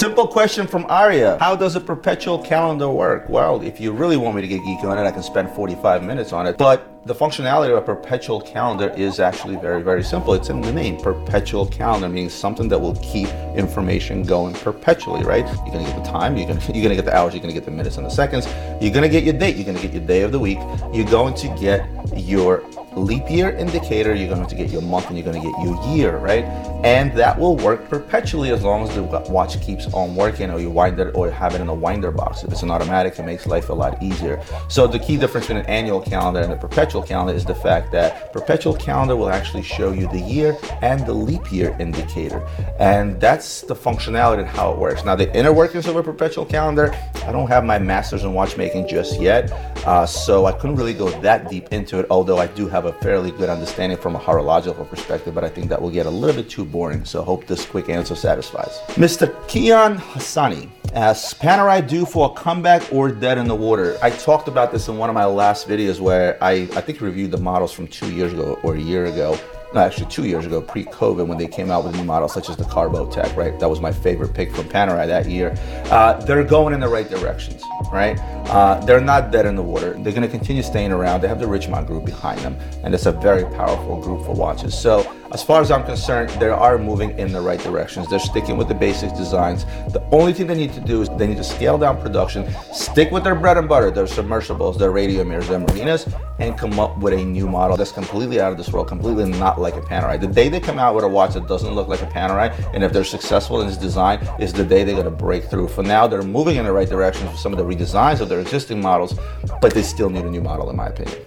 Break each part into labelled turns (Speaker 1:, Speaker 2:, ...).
Speaker 1: Simple question from Aria. How does a perpetual calendar work? Well, if you really want me to get geeky on it, I can spend 45 minutes on it. But the functionality of a perpetual calendar is actually very, very simple. It's in the name. Perpetual calendar means something that will keep information going perpetually, right? You're gonna get the time, you're gonna you're gonna get the hours, you're gonna get the minutes and the seconds, you're gonna get your date, you're gonna get your day of the week, you're going to get your leap year indicator, you're going to get your month and you're going to get your year, right? And that will work perpetually as long as the watch keeps on working or you wind it or have it in a winder box. If it's an automatic, it makes life a lot easier. So the key difference between an annual calendar and a perpetual calendar is the fact that perpetual calendar will actually show you the year and the leap year indicator. And that's the functionality and how it works. Now the inner workings of a perpetual calendar, I don't have my master's in watchmaking just yet. Uh, so I couldn't really go that deep into it, although I do have a fairly good understanding from a horological perspective, but I think that will get a little bit too boring. So hope this quick answer satisfies. Mr. Kian Hassani asks, Panerai due for a comeback or dead in the water? I talked about this in one of my last videos where I, I think reviewed the models from two years ago or a year ago no, actually two years ago, pre-COVID, when they came out with new models such as the Carbotech, right? That was my favorite pick from Panerai that year. Uh, they're going in the right directions, right? Uh, they're not dead in the water. They're going to continue staying around. They have the Richemont group behind them, and it's a very powerful group for watches. So as far as I'm concerned, they are moving in the right directions. They're sticking with the basic designs. The only thing they need to do is they need to scale down production, stick with their bread and butter, their submersibles, their Radiomirs, their marinas, and come up with a new model that's completely out of this world, completely not like a Panerai. The day they come out with a watch that doesn't look like a Panerai, and if they're successful in this design, is the day they're going to break through. For now, they're moving in the right direction for some of the redesigns of their existing models, but they still need a new model, in my opinion.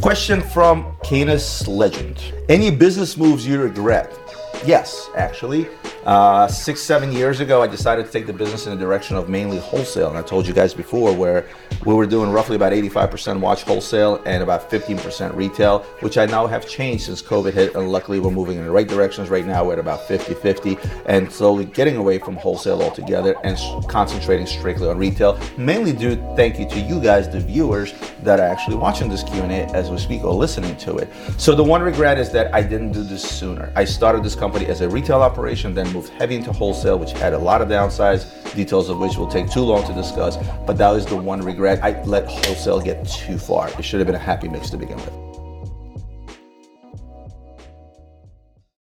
Speaker 1: Question from Canis Legend. Any business moves you regret? Yes, actually. Uh, six, seven years ago, I decided to take the business in the direction of mainly wholesale. And I told you guys before where we were doing roughly about 85% watch wholesale and about 15% retail, which I now have changed since COVID hit. And luckily, we're moving in the right directions right now. We're at about 50 50 and slowly getting away from wholesale altogether and concentrating strictly on retail. Mainly due, thank you to you guys, the viewers that are actually watching this Q&A as we speak or listening to it. So the one regret is that I didn't do this sooner. I started this company as a retail operation, then moved heavy into wholesale, which had a lot of downsides, details of which will take too long to discuss. But that is the one regret. I let wholesale get too far. It should have been a happy mix to begin with.